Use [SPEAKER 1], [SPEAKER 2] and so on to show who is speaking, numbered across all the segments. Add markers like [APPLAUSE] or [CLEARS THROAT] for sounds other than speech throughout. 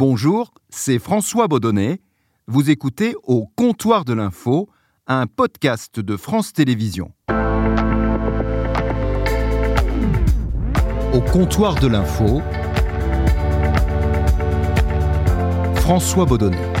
[SPEAKER 1] Bonjour, c'est François Baudonnet. Vous écoutez Au comptoir de l'info, un podcast de France Télévisions. Au comptoir de l'info, François Baudonnet.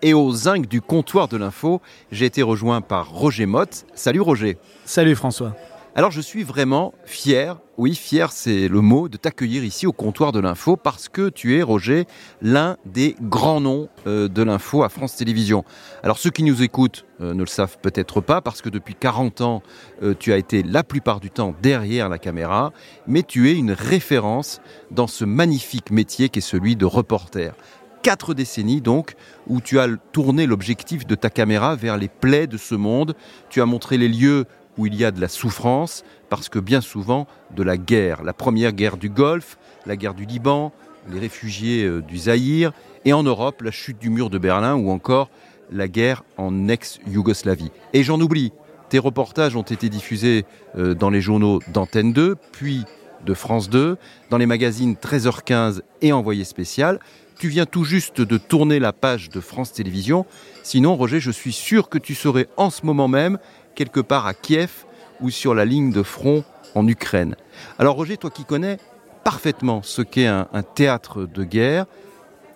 [SPEAKER 1] Et au zinc du comptoir de l'info, j'ai été rejoint par Roger Motte. Salut Roger.
[SPEAKER 2] Salut François.
[SPEAKER 1] Alors je suis vraiment fier, oui fier c'est le mot, de t'accueillir ici au comptoir de l'info parce que tu es, Roger, l'un des grands noms euh, de l'info à France Télévisions. Alors ceux qui nous écoutent euh, ne le savent peut-être pas parce que depuis 40 ans, euh, tu as été la plupart du temps derrière la caméra, mais tu es une référence dans ce magnifique métier qui est celui de reporter quatre décennies donc, où tu as tourné l'objectif de ta caméra vers les plaies de ce monde. Tu as montré les lieux où il y a de la souffrance, parce que bien souvent de la guerre, la première guerre du Golfe, la guerre du Liban, les réfugiés euh, du Zaïre, et en Europe, la chute du mur de Berlin, ou encore la guerre en ex-Yougoslavie. Et j'en oublie, tes reportages ont été diffusés euh, dans les journaux d'Antenne 2, puis de France 2, dans les magazines 13h15 et Envoyé spécial. Tu viens tout juste de tourner la page de France Télévisions. Sinon, Roger, je suis sûr que tu serais en ce moment même quelque part à Kiev ou sur la ligne de front en Ukraine. Alors Roger, toi qui connais parfaitement ce qu'est un, théâtre de guerre,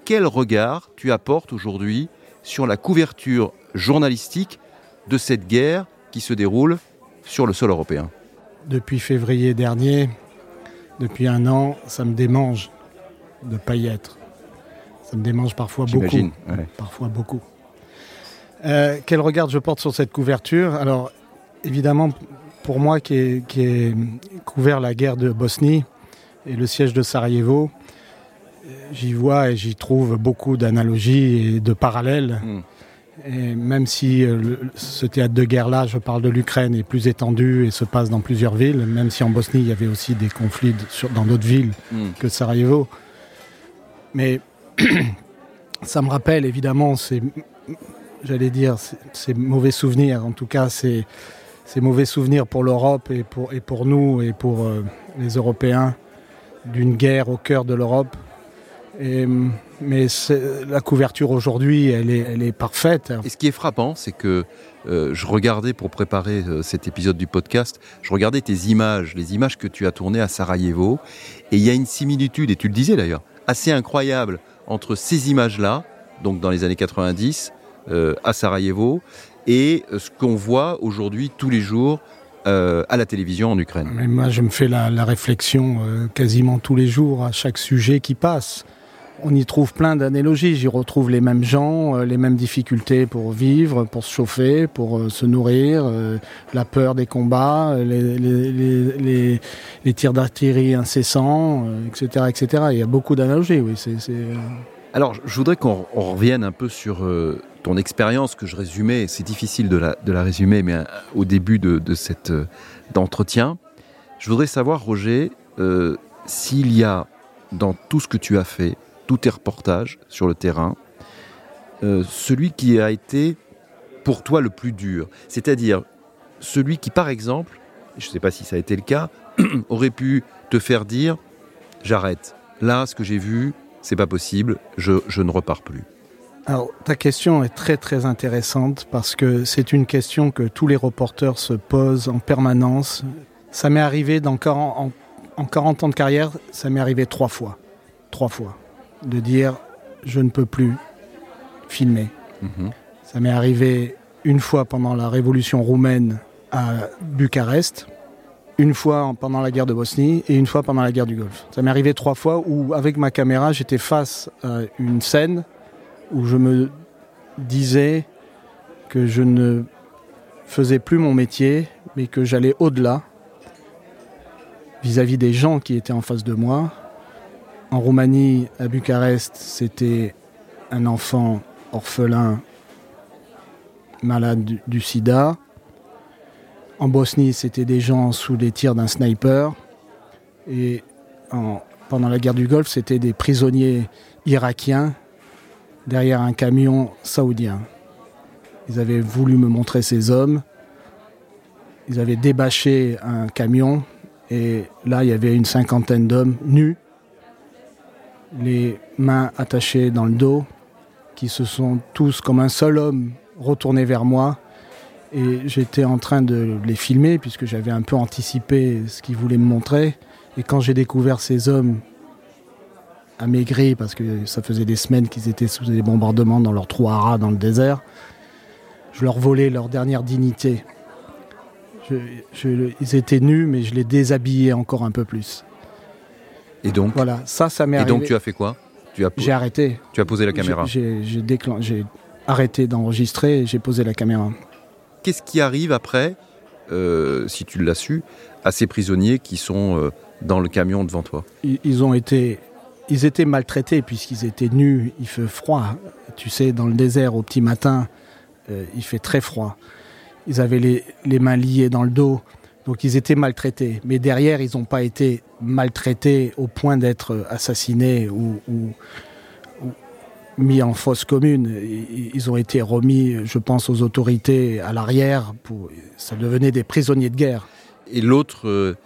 [SPEAKER 1] quel regard tu apportes aujourd'hui sur la couverture journalistique de cette guerre qui se déroule sur le sol européen?
[SPEAKER 2] Depuis février dernier, depuis un an, ça me démange de ne pas y être. Ça me démange parfois beaucoup. Parfois beaucoup. Euh, quel regard je porte sur cette couverture? Alors, évidemment, pour moi qui ai, couvert la guerre de Bosnie et le siège de Sarajevo, j'y vois et j'y trouve beaucoup d'analogies et de parallèles. Hmm. Et même si euh, ce théâtre de guerre-là, je parle de l'Ukraine, est plus étendu et se passe dans plusieurs villes, même si en Bosnie il y avait aussi des conflits dans d'autres villes hmm. que Sarajevo. Mais [CLEARS THROAT] ça me rappelle évidemment ces j'allais dire, ces mauvais souvenirs. En tout cas, ces, mauvais souvenirs pour l'Europe et pour, et pour nous et pour euh, les Européens d'une guerre au cœur de l'Europe. mais la couverture aujourd'hui, elle est, elle est, parfaite.
[SPEAKER 1] Et ce qui est frappant, c'est que euh, je regardais pour préparer euh, cet épisode du podcast, je regardais tes images, les images que tu as tournées à Sarajevo, et il y a une similitude, et tu le disais d'ailleurs, assez incroyable entre ces images-là, donc dans les années 90, euh, à Sarajevo et ce qu'on voit aujourd'hui tous les jours euh, à la télévision en Ukraine.
[SPEAKER 2] Mais moi, je me fais la, réflexion euh, quasiment tous les jours à chaque sujet qui passe. On y trouve plein d'analogies. J'y retrouve les mêmes gens, les mêmes difficultés pour vivre, pour se chauffer, pour se nourrir, la peur des combats, les, les tirs d'artillerie incessants, etc., etc. Il y a beaucoup d'analogies, oui.
[SPEAKER 1] Alors, je voudrais qu'on revienne un peu sur ton expérience que je résumais, c'est difficile de la, résumer, mais euh, au début de, cet euh, entretien, je voudrais savoir, Roger, euh, s'il y a dans tout ce que tu as fait, tous tes reportages sur le terrain, celui qui a été pour toi le plus dur, c'est-à-dire celui qui, par exemple, je ne sais pas si ça a été le cas, [CLEARS THROAT] aurait pu te faire dire j'arrête. Là, ce que j'ai vu, c'est pas possible, je ne repars plus.
[SPEAKER 2] Alors, ta question est très très intéressante parce que c'est une question que tous les reporters se posent en permanence. Ça m'est arrivé dans 40, en, 40 ans de carrière, ça m'est arrivé trois fois. Trois fois. De dire je ne peux plus filmer. Mhm. Ça m'est arrivé une fois pendant la révolution roumaine à Bucarest, une fois pendant la guerre de Bosnie et une fois pendant la guerre du Golfe. Ça m'est arrivé trois fois où, avec ma caméra, j'étais face à une scène où je me disais que je ne faisais plus mon métier, mais que j'allais au-delà vis-à-vis des gens qui étaient en face de moi. En Roumanie, à Bucarest, c'était un enfant orphelin malade du, sida. En Bosnie, c'était des gens sous les tirs d'un sniper. Et pendant la guerre du Golfe, c'était des prisonniers irakiens derrière un camion saoudien. Ils avaient voulu me montrer ces hommes. Ils avaient débâché un camion Et là, il y avait une cinquantaine d'hommes nus, les mains attachées dans le dos, qui se sont tous comme un seul homme retournés vers moi. Et j'étais en train de les filmer puisque j'avais un peu anticipé ce qu'ils voulaient me montrer. Et quand j'ai découvert ces hommes amaigris, parce que ça faisait des semaines qu'ils étaient sous des bombardements dans leur trou à rats dans le désert, je leur volais leur dernière dignité. ils étaient nus, mais je les déshabillais encore un peu plus.
[SPEAKER 1] Et donc
[SPEAKER 2] Voilà, ça, ça m'est arrivé.
[SPEAKER 1] Et donc tu as fait quoi?
[SPEAKER 2] J'ai arrêté.
[SPEAKER 1] Tu as posé la caméra
[SPEAKER 2] J'ai arrêté d'enregistrer et j'ai posé la caméra.
[SPEAKER 1] Qu'est-ce qui arrive après, euh, si tu l'as su, à ces prisonniers qui sont euh, dans le camion devant toi?
[SPEAKER 2] Ils, ont été, ils étaient maltraités puisqu'ils étaient nus, il fait froid. Tu sais, dans le désert au petit matin, euh, il fait très froid. Ils avaient les, mains liées dans le dos, donc ils étaient maltraités. Mais derrière, ils n'ont pas été maltraités au point d'être assassinés ou, mis en fosse commune. Ils ont été remis, je pense, aux autorités à l'arrière. Ça devenait des prisonniers de guerre.
[SPEAKER 1] Et l'autre euh,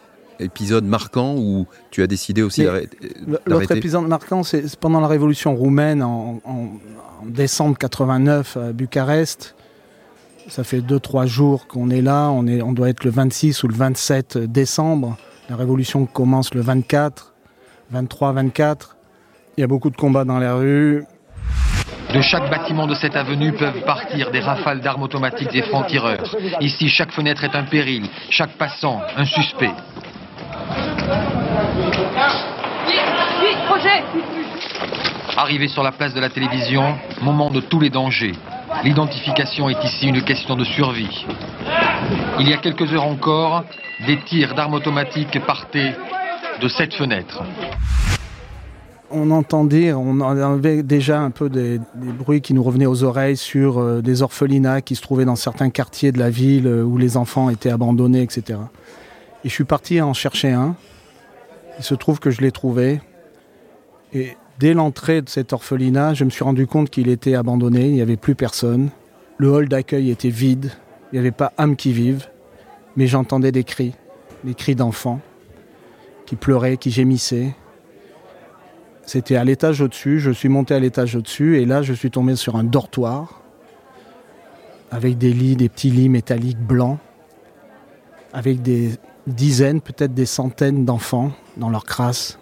[SPEAKER 1] épisode marquant où tu as décidé aussi d'arrêter
[SPEAKER 2] L'autre épisode marquant, c'est pendant la révolution roumaine en, en décembre 89 à Bucarest. Ça fait 2-3 jours qu'on est là. On, est, on doit être le 26 ou le 27 décembre. La révolution commence le 24, 23, 24. Il y a beaucoup de combats dans les rues.
[SPEAKER 3] De chaque bâtiment de cette avenue peuvent partir des rafales d'armes automatiques des francs-tireurs. Ici, chaque fenêtre est un péril, chaque passant un suspect. Arrivé sur la place de la télévision, moment de tous les dangers. L'identification est ici une question de survie. Il y a quelques heures encore, des tirs d'armes automatiques partaient de cette fenêtre.
[SPEAKER 2] On entendait, on avait déjà un peu des, bruits qui nous revenaient aux oreilles sur euh, des orphelinats qui se trouvaient dans certains quartiers de la ville euh, où les enfants étaient abandonnés, etc. Et je suis parti en chercher un. Il se trouve que je l'ai trouvé. Et Dès l'entrée de cet orphelinat, je me suis rendu compte qu'il était abandonné, il n'y avait plus personne. Le hall d'accueil était vide, il n'y avait pas âme qui vive, mais j'entendais des cris, des cris d'enfants qui pleuraient, qui gémissaient. C'était à l'étage au-dessus, je suis monté à l'étage au-dessus et là je suis tombé sur un dortoir avec des lits, des petits lits métalliques blancs, avec des dizaines, peut-être des centaines d'enfants dans leur crasse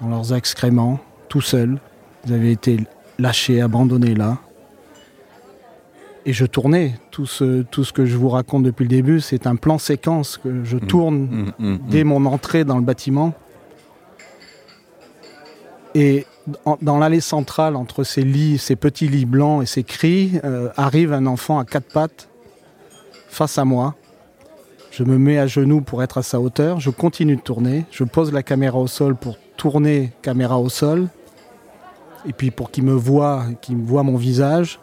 [SPEAKER 2] dans leurs excréments, tout seuls. Ils avaient été lâchés, abandonnés là. Et je tournais. Tout ce, tout ce que je vous raconte depuis le début, c'est un plan séquence que je mmh. tourne mmh, mmh, dès mon entrée dans le bâtiment. Et dans l'allée centrale, entre ces lits, ces petits lits blancs et ces cris, euh, arrive un enfant à quatre pattes face à moi. Je me mets à genoux pour être à sa hauteur. Je continue de tourner. Je pose la caméra au sol pour tourner caméra au sol. Et puis pour qu'il me voit, qu'il me voit mon visage,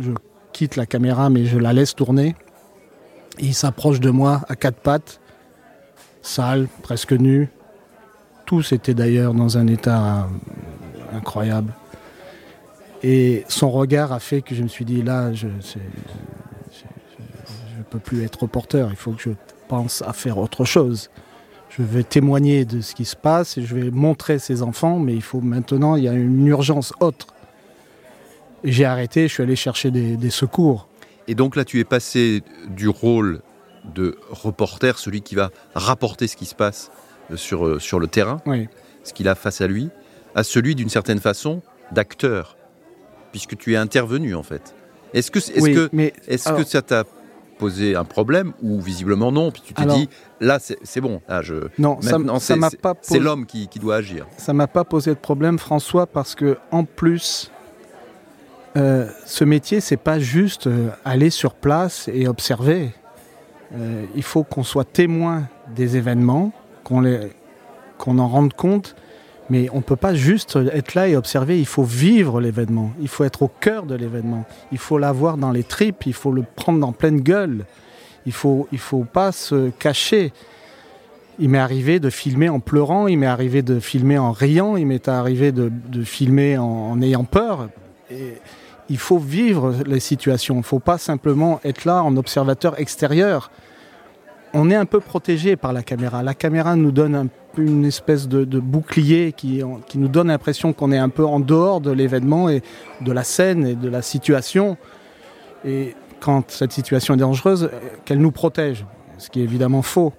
[SPEAKER 2] je quitte la caméra mais je la laisse tourner. Il s'approche de moi à quatre pattes, sale, presque nu. Tous étaient d'ailleurs dans un état euh, incroyable. Et son regard a fait que je me suis dit là, je peux plus être reporter, il faut que je pense à faire autre chose je vais témoigner de ce qui se passe et je vais montrer ces enfants, mais il faut maintenant, il y a une urgence autre. J'ai arrêté, je suis allé chercher des, secours.
[SPEAKER 1] Et donc là, tu es passé du rôle de reporter, celui qui va rapporter ce qui se passe sur, euh, sur le terrain, ce qu'il a face à lui, à celui d'une certaine façon d'acteur, puisque tu es intervenu en fait. Est-ce que, est que, est-ce que ça t'a posé un problème ou visiblement non Puis tu te dis, là c'est bon, là je.
[SPEAKER 2] Non, Maintenant, ça m'a pas.
[SPEAKER 1] C'est l'homme qui, qui, doit agir.
[SPEAKER 2] Ça m'a pas posé de problème, François, parce que en plus, euh, ce métier c'est pas juste euh, aller sur place et observer. Euh, il faut qu'on soit témoin des événements, qu'on qu'on en rende compte mais on ne peut pas juste être là et observer, il faut vivre l'événement, il faut être au cœur de l'événement, il faut l'avoir dans les tripes, il faut le prendre en pleine gueule, il ne faut, il faut pas se cacher. Il m'est arrivé de filmer en pleurant, il m'est arrivé de filmer en riant, il m'est arrivé de, filmer en, ayant peur. Et il faut vivre les situations, il ne faut pas simplement être là en observateur extérieur. On est un peu protégé par la caméra. La caméra nous donne un peu une espèce de, bouclier qui, qui, nous donne l'impression qu'on est un peu en dehors de l'événement et de la scène et de la situation. Et quand cette situation est dangereuse, qu'elle nous protège, ce qui est évidemment faux.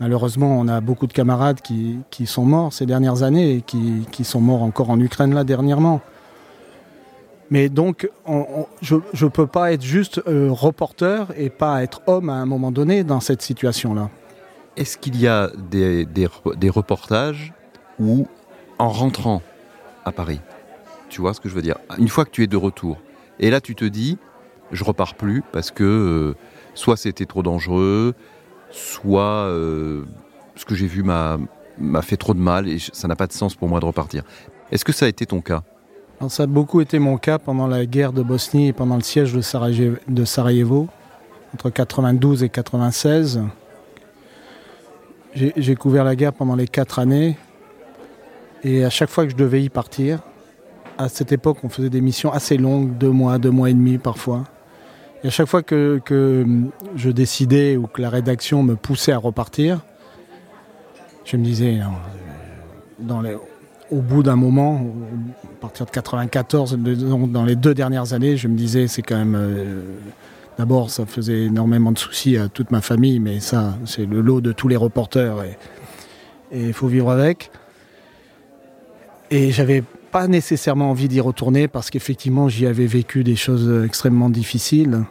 [SPEAKER 2] Malheureusement, on a beaucoup de camarades qui, qui sont morts ces dernières années et qui, qui, sont morts encore en Ukraine là dernièrement. Mais donc, je ne peux pas être juste euh, reporter et pas être homme à un moment donné dans cette situation-là.
[SPEAKER 1] Est-ce qu'il y a des, des, reportages où, en rentrant à Paris, tu vois ce que je veux dire? Une fois que tu es de retour, et là tu te dis, je repars plus parce que euh, soit c'était trop dangereux, soit euh, ce que j'ai vu m'a fait trop de mal et ça n'a pas de sens pour moi de repartir. Est-ce que ça a été ton cas?
[SPEAKER 2] Ça a beaucoup été mon cas pendant la guerre de Bosnie et pendant le siège de Sarajevo, entre 92 et 96. J'ai couvert la guerre pendant les quatre années et à chaque fois que je devais y partir, à cette époque on faisait des missions assez longues, deux mois, deux mois et demi parfois. Et à chaque fois que, je décidais ou que la rédaction me poussait à repartir, je me disais, au bout d'un moment, à partir de 94, dans les deux dernières années, je me disais, c'est quand même. Euh, d'abord, ça faisait énormément de soucis à toute ma famille, mais ça, c'est le lot de tous les reporters et il faut vivre avec. Et j'avais pas nécessairement envie d'y retourner parce qu'effectivement j'y avais vécu des choses extrêmement difficiles.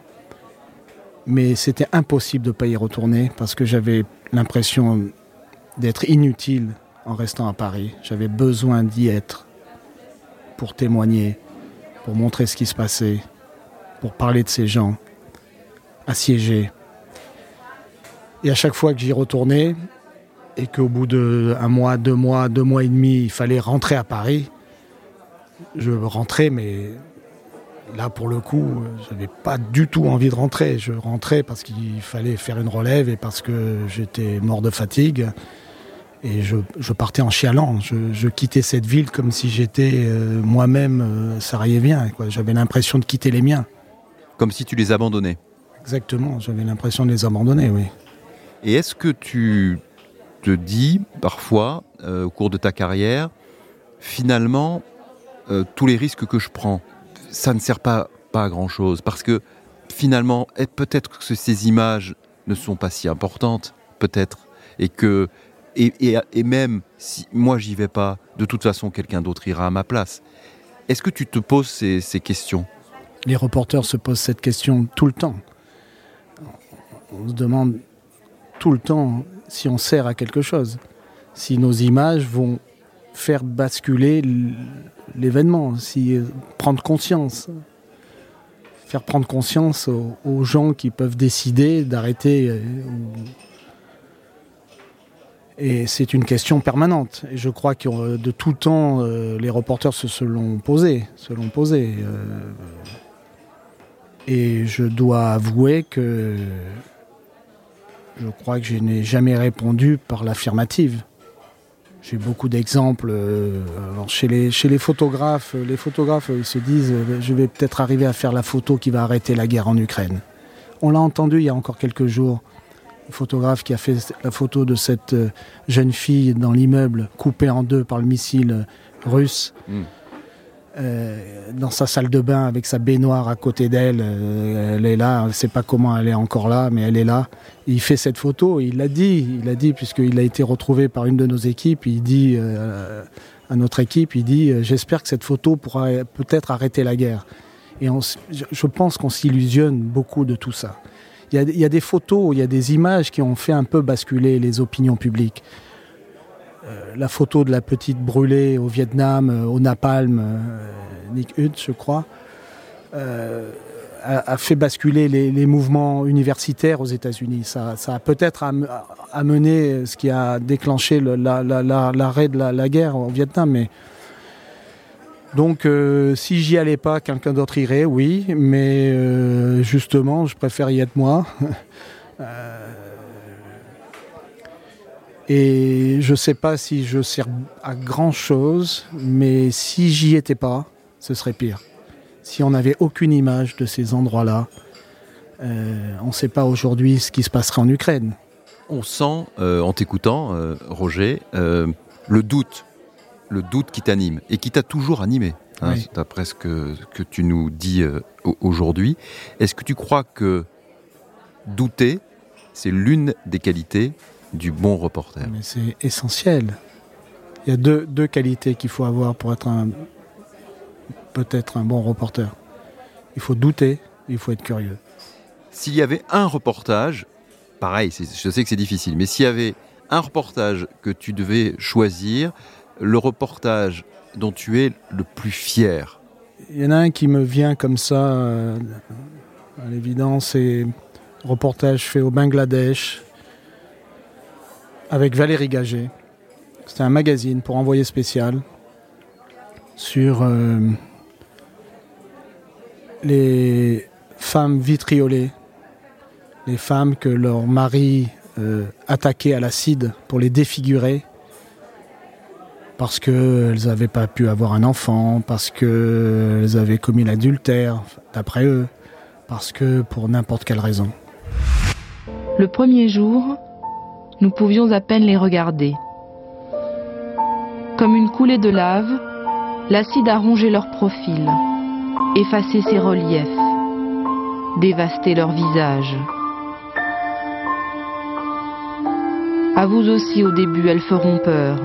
[SPEAKER 2] Mais c'était impossible de ne pas y retourner parce que j'avais l'impression d'être inutile en restant à Paris. J'avais besoin d'y être pour témoigner, pour montrer ce qui se passait, pour parler de ces gens assiégés. Et à chaque fois que j'y retournais, et qu'au bout d'un mois, deux mois, deux mois et demi, il fallait rentrer à Paris, je rentrais, mais là, pour le coup, j'avais pas du tout envie de rentrer. Je rentrais parce qu'il fallait faire une relève et parce que j'étais mort de fatigue. Et je, partais en chialant. Je, quittais cette ville comme si j'étais euh, moi-même euh, sarajevien. J'avais l'impression de quitter les miens.
[SPEAKER 1] Comme si tu les abandonnais.
[SPEAKER 2] Exactement, j'avais l'impression de les abandonner, oui.
[SPEAKER 1] Et est-ce que tu te dis parfois, euh, au cours de ta carrière, finalement, euh, tous les risques que je prends, ça ne sert pas, pas à grand chose. Parce que finalement, peut-être que ces images ne sont pas si importantes, peut-être. Et que, et, et, même si moi j'y vais pas, de toute façon quelqu'un d'autre ira à ma place. Est-ce que tu te poses ces, ces questions?
[SPEAKER 2] Les reporters se posent cette question tout le temps. On se demande tout le temps si on sert à quelque chose, si nos images vont faire basculer l'événement, si euh, prendre conscience, faire prendre conscience aux, gens qui peuvent décider d'arrêter. Euh, et c'est une question permanente. Et je crois que euh, de tout temps, les reporters se, l'ont posé, se l'ont posé. Et je dois avouer que je crois que je n'ai jamais répondu par l'affirmative. J'ai beaucoup d'exemples. Euh, chez, les, photographes, les photographes ils se disent euh, je vais peut-être arriver à faire la photo qui va arrêter la guerre en Ukraine. On l'a entendu il y a encore quelques jours. Le photographe qui a fait la photo de cette euh, jeune fille dans l'immeuble coupée en deux par le missile russe. Hmm. Euh, dans sa salle de bain avec sa baignoire à côté d'elle. Euh, elle est là, on ne sait pas comment elle est encore là, mais elle est là. Il fait cette photo, il l'a dit, il l'a dit puisqu'il a été retrouvé par une de nos équipes. Il dit euh, à notre équipe, il dit j'espère que cette photo pourra peut-être arrêter la guerre. Et je pense qu'on s'illusionne beaucoup de tout ça. Il y a des photos, il y a des images qui ont fait un peu basculer les opinions publiques. Euh, la photo de la petite brûlée au Vietnam, euh, au napalm, euh, Nick Hutt, je crois, a, fait basculer les, mouvements universitaires aux États-Unis. Ça, a peut-être amené ce qui a déclenché l'arrêt de la, guerre au Vietnam, mais donc, si j'y allais pas, quelqu'un d'autre irait, oui, mais justement, je préfère y être moi. [LAUGHS] Et je ne sais pas si je sers à grand chose, mais si j'y étais pas, ce serait pire. Si on n'avait aucune image de ces endroits-là, euh, on ne sait pas aujourd'hui ce qui se passerait en Ukraine.
[SPEAKER 1] On sent, en t'écoutant, Roger, le doute, le doute qui t'anime et qui t'a toujours animé, hein, d'après ce que, que, tu nous dis aujourd'hui. Est-ce que tu crois que douter, c'est l'une des qualités du bon reporter
[SPEAKER 2] Mais c'est essentiel. Il y a deux, deux qualités qu'il faut avoir pour être un peut-être un bon reporter. Il faut douter, il faut être curieux.
[SPEAKER 1] S'il y avait un reportage, pareil, je sais que c'est difficile, mais s'il y avait un reportage que tu devais choisir, le reportage dont tu es le plus fier
[SPEAKER 2] Il y en a un qui me vient comme ça, euh, à l'évidence, c'est un reportage fait au Bangladesh avec Valérie Gagé. C'était un magazine pour envoyer spécial sur euh, les femmes vitriolées, les femmes que leur mari euh, attaquait à l'acide pour les défigurer parce qu'elles n'avaient pas pu avoir un enfant, parce qu'elles avaient commis l'adultère, d'après eux, parce que pour n'importe quelle raison.
[SPEAKER 4] Le premier jour, nous pouvions à peine les regarder. Comme une coulée de lave, l'acide a rongé leur profil, effacé ses reliefs, dévasté leur visage. À vous aussi au début, elles feront peur.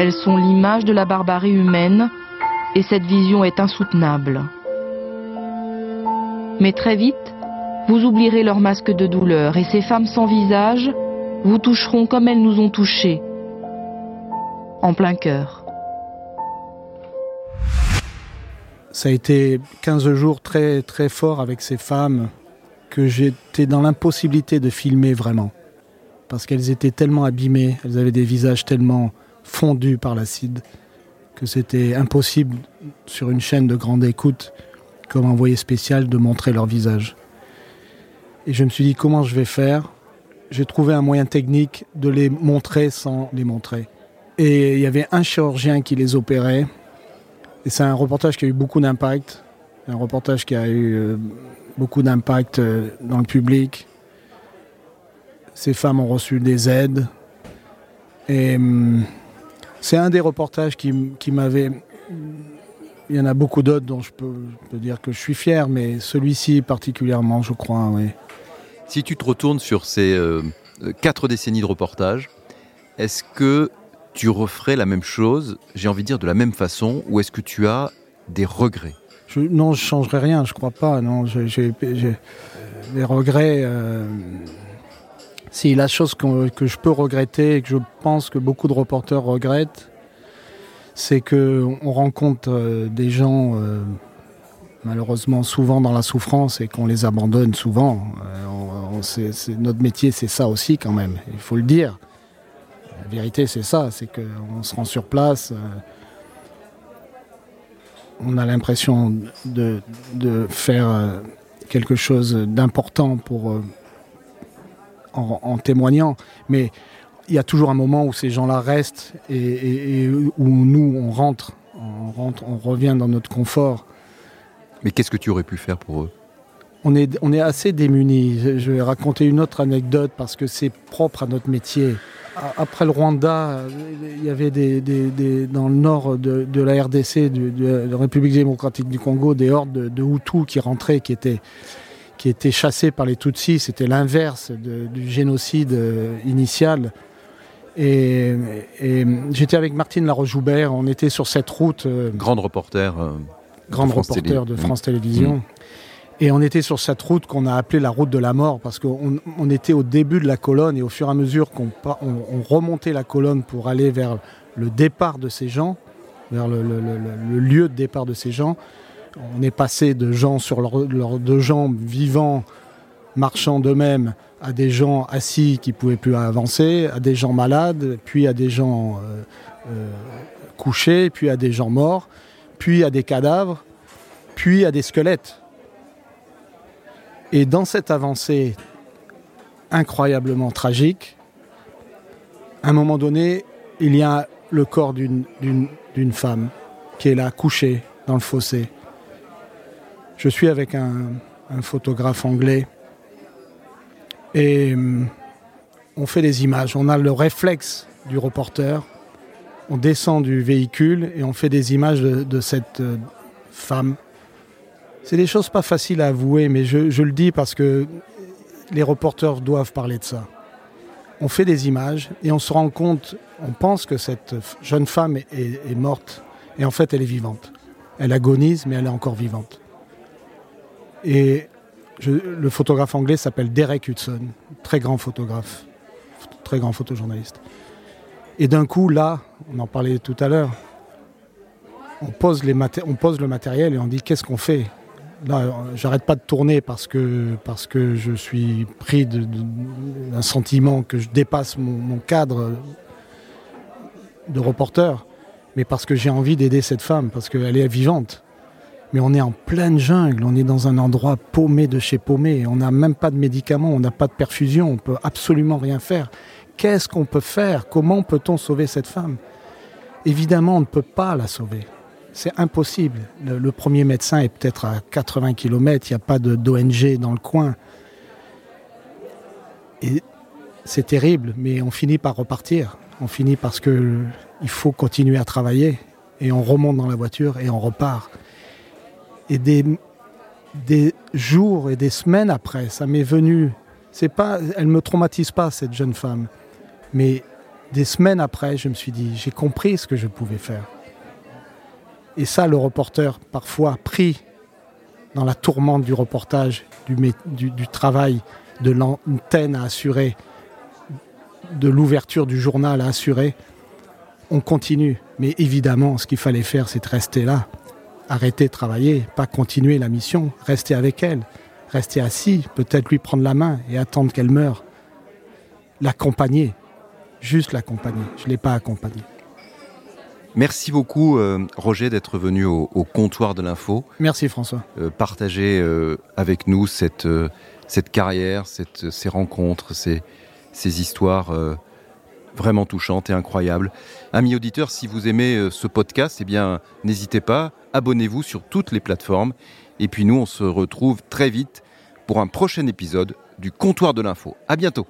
[SPEAKER 4] Elles sont l'image de la barbarie humaine et cette vision est insoutenable. Mais très vite, vous oublierez leur masque de douleur et ces femmes sans visage vous toucheront comme elles nous ont touchés, en plein cœur.
[SPEAKER 2] Ça a été 15 jours très très forts avec ces femmes que j'étais dans l'impossibilité de filmer vraiment. Parce qu'elles étaient tellement abîmées, elles avaient des visages tellement fondus par l'acide que c'était impossible sur une chaîne de grande écoute comme envoyé spécial de montrer leur visage. Et je me suis dit comment je vais faire j'ai trouvé un moyen technique de les montrer sans les montrer. Et il y avait un chirurgien qui les opérait. Et c'est un reportage qui a eu beaucoup d'impact. Un reportage qui a eu euh, beaucoup d'impact euh, dans le public. Ces femmes ont reçu des aides. Et hum, c'est un des reportages qui, m'avait... Il y en a beaucoup d'autres dont je peux, je peux, dire que je suis fier, mais celui-ci particulièrement, je crois, oui.
[SPEAKER 1] Si tu te retournes sur ces euh, quatre décennies de reportage, est-ce que tu referais la même chose, j'ai envie de dire de la même façon, ou est-ce que tu as des regrets?
[SPEAKER 2] Non, je changerai rien, je crois pas. Non, j'ai regrets. Euh, si la chose que, je peux regretter et que je pense que beaucoup de reporters regrettent, c'est qu'on rencontre euh, des gens malheureusement souvent dans la souffrance et qu'on les abandonne souvent. Euh, notre métier, c'est ça aussi quand même, il faut le dire. La vérité, c'est ça, c'est qu'on se rend sur place, euh, on a l'impression de, faire euh, quelque chose d'important pour en, témoignant, mais il y a toujours un moment où ces gens-là restent et, où nous, on on rentre, on revient dans notre confort.
[SPEAKER 1] Mais qu'est-ce que tu aurais pu faire pour eux?
[SPEAKER 2] On est, on est assez démunis. Je, vais raconter une autre anecdote parce que c'est propre à notre métier. Après le Rwanda, il y avait des, dans le nord de, la RDC, de, la République démocratique du Congo, des hordes de, Hutus qui rentraient, qui étaient, qui étaient chassés par les Tutsis. C'était l'inverse du génocide euh, initial. Et, j'étais avec Martine Laroche-Joubert, on était sur cette route.
[SPEAKER 1] Euh, grande reporter. Euh,
[SPEAKER 2] grande reporter de France Télévisions. Mm. Et on était sur cette route qu'on a appelée la route de la mort parce qu'on on était au début de la colonne et au fur et à mesure qu'on on, remontait la colonne pour aller vers le départ de ces gens, vers le, lieu de départ de ces gens, on est passé de gens sur leurs deux jambes vivants, marchant d'eux-mêmes, à des gens assis qui pouvaient plus avancer, à des gens malades, puis à des gens euh, euh, couchés, puis à des gens morts puis à des cadavres, puis à des squelettes. Et dans cette avancée incroyablement tragique, à un moment donné, il y a le corps d'une femme qui est là, couchée dans le fossé. Je suis avec un, photographe anglais et hum, on fait des images. On a le réflexe du reporter. On descend du véhicule et on fait des images de, cette euh, femme. C'est des choses pas faciles à avouer, mais je, le dis parce que les reporters doivent parler de ça. On fait des images et on se rend compte, on pense que cette jeune femme est morte et en fait elle est vivante. Elle agonise, mais elle est encore vivante. Et le photographe anglais s'appelle Derek Hudson, très grand photographe, très grand photojournaliste. Et d'un coup, là, on en parlait tout à l'heure, on pose, le matériel et on dit qu'est-ce qu'on fait? Là, j'arrête pas de tourner parce que, parce que je suis pris d'un sentiment que je dépasse mon cadre de reporter mais parce que j'ai envie d'aider cette femme, parce qu'elle est vivante. Mais on est en pleine jungle, on est dans un endroit paumé de chez paumé, on n'a même pas de médicaments, on n'a pas de perfusion, on peut absolument rien faire. Qu'est-ce qu'on peut faire? Comment peut-on sauver cette femme? Évidemment, on ne peut pas la sauver. C'est impossible. Le, premier médecin est peut-être à 80 km, il n'y a pas d'ONG dans le coin. C'est terrible, mais on finit par repartir. On finit parce que il faut continuer à travailler et on remonte dans la voiture et on repart. Et des, des jours et des semaines après, ça m'est venu. C'est pas, elle me traumatise pas cette jeune femme, mais des semaines après, je me suis dit, j'ai compris ce que je pouvais faire. Et ça, le reporter, parfois pris dans la tourmente du reportage, du, travail, de l'antenne à assurer, de l'ouverture du journal à assurer, on continue. Mais évidemment, ce qu'il fallait faire, c'est rester là, arrêter de travailler, pas continuer la mission, rester avec elle, rester assis, peut-être lui prendre la main et attendre qu'elle meure. L'accompagner, juste l'accompagner. Je ne l'ai pas accompagnée.
[SPEAKER 1] Merci beaucoup, euh, Roger, d'être venu au, comptoir de l'info.
[SPEAKER 2] Merci, François.
[SPEAKER 1] Euh, partager euh, avec nous cette, cette carrière, cette, ces rencontres, ces, ces histoires vraiment touchante et incroyable. Amis auditeurs, si vous aimez ce podcast, eh bien, n'hésitez pas, abonnez-vous sur toutes les plateformes. Et puis nous, on se retrouve très vite pour un prochain épisode du Comptoir de l'info. À bientôt.